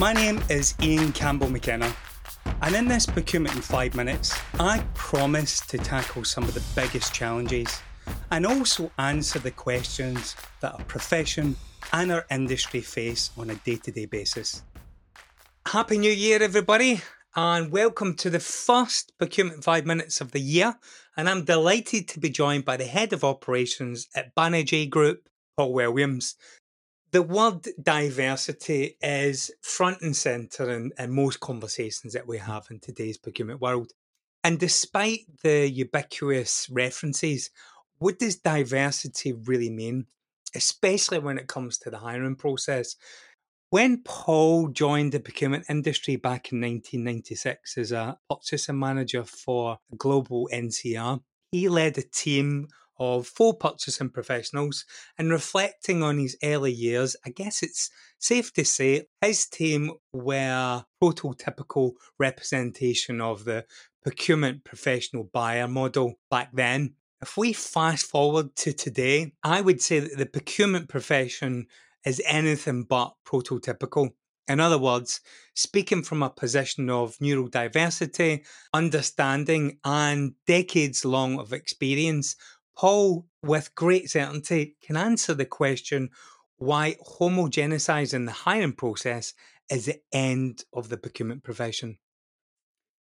My name is Ian Campbell McKenna, and in this Procurement in 5 Minutes, I promise to tackle some of the biggest challenges and also answer the questions that our profession and our industry face on a day to day basis. Happy New Year, everybody, and welcome to the first Procurement 5 Minutes of the year. And I'm delighted to be joined by the Head of Operations at Banijay Group, Paul Williams, the word diversity is front and center in, in most conversations that we have in today's procurement world. And despite the ubiquitous references, what does diversity really mean? Especially when it comes to the hiring process. When Paul joined the procurement industry back in 1996 as a purchasing manager for global NCR, he led a team of four purchasing professionals and reflecting on his early years, I guess it's safe to say his team were prototypical representation of the procurement professional buyer model back then. If we fast forward to today, I would say that the procurement profession is anything but prototypical. In other words, speaking from a position of neurodiversity, understanding, and decades long of experience, Paul, with great certainty, can answer the question why homogenising the hiring process is the end of the procurement profession.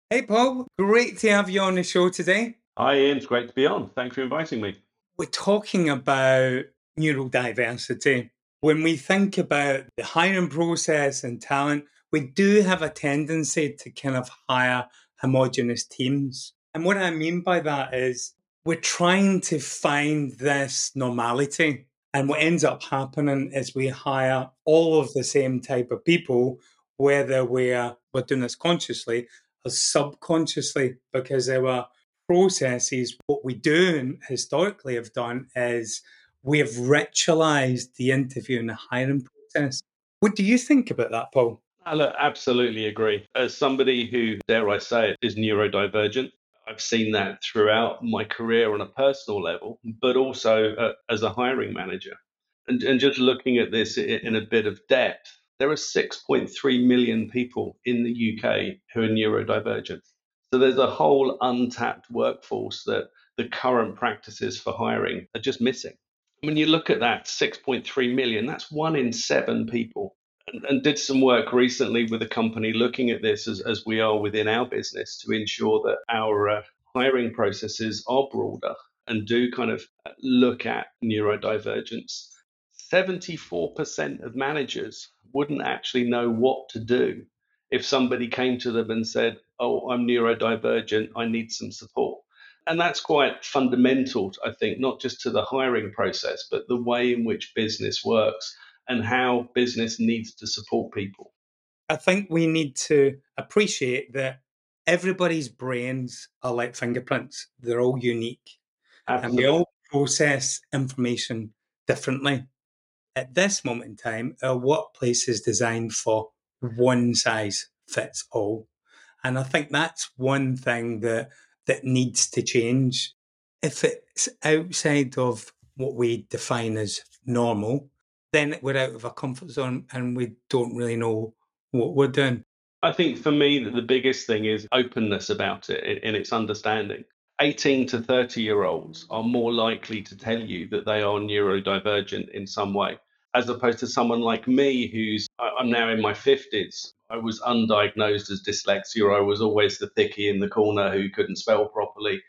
Hey, Paul, great to have you on the show today. Hi, Ian. It's great to be on. Thanks for inviting me. We're talking about neurodiversity. When we think about the hiring process and talent, we do have a tendency to kind of hire homogenous teams. And what I mean by that is we're trying to find this normality. And what ends up happening is we hire all of the same type of people, whether we're, we're doing this consciously or subconsciously, because our processes, what we do historically have done is we have ritualized the interview and the hiring process. What do you think about that, Paul? I absolutely agree. As somebody who, dare I say it, is neurodivergent, I've seen that throughout my career on a personal level, but also uh, as a hiring manager. And, and just looking at this in a bit of depth, there are 6.3 million people in the UK who are neurodivergent. So there's a whole untapped workforce that the current practices for hiring are just missing. When you look at that 6.3 million, that's one in seven people and, did some work recently with a company looking at this as, as we are within our business to ensure that our uh, hiring processes are broader and do kind of look at neurodivergence. 74% of managers wouldn't actually know what to do if somebody came to them and said, Oh, I'm neurodivergent, I need some support. And that's quite fundamental, I think, not just to the hiring process, but the way in which business works and how business needs to support people. I think we need to appreciate that everybody's brains are like fingerprints, they're all unique. Absolutely. And we all process information differently. At this moment in time, our workplace is designed for one size fits all. And I think that's one thing that that needs to change. If it's outside of what we define as normal, then we're out of our comfort zone and we don't really know what we're doing. I think for me, the biggest thing is openness about it and its understanding. 18 to 30 year olds are more likely to tell you that they are neurodivergent in some way, as opposed to someone like me, who's I'm now in my 50s. I was undiagnosed as dyslexia. I was always the thickie in the corner who couldn't spell properly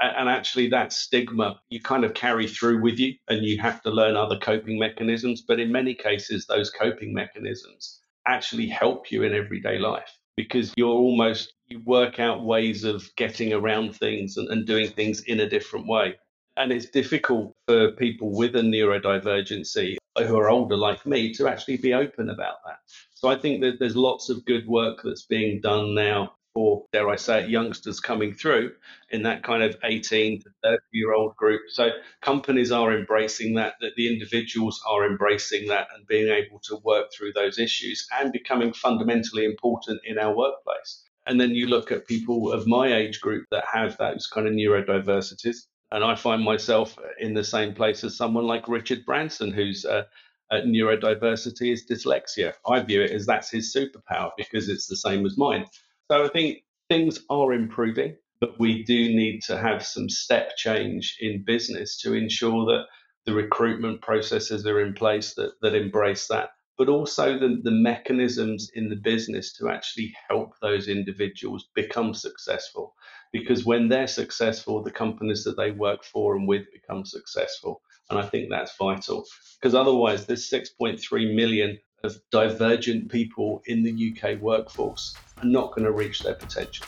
and actually that stigma you kind of carry through with you and you have to learn other coping mechanisms but in many cases those coping mechanisms actually help you in everyday life because you're almost you work out ways of getting around things and, and doing things in a different way. And it's difficult for people with a neurodivergency who are older like me to actually be open about that. So i think that there's lots of good work that's being done now for, dare I say it, youngsters coming through in that kind of 18 to 30 year old group. So companies are embracing that, that the individuals are embracing that and being able to work through those issues and becoming fundamentally important in our workplace. And then you look at people of my age group that have those kind of neurodiversities. And I find myself in the same place as someone like Richard Branson, who's a, uh, neurodiversity is dyslexia. I view it as that's his superpower because it's the same as mine. So I think things are improving, but we do need to have some step change in business to ensure that the recruitment processes are in place that, that embrace that, but also the, the mechanisms in the business to actually help those individuals become successful. Because when they're successful, the companies that they work for and with become successful. And I think that's vital because otherwise, there's 6.3 million of divergent people in the UK workforce are not going to reach their potential.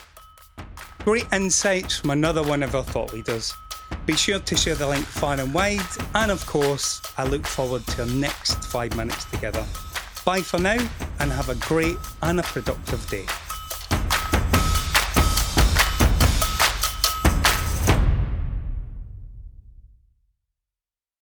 Great insights from another one of our thought leaders. Be sure to share the link far and wide, and of course, I look forward to our next five minutes together. Bye for now, and have a great and a productive day.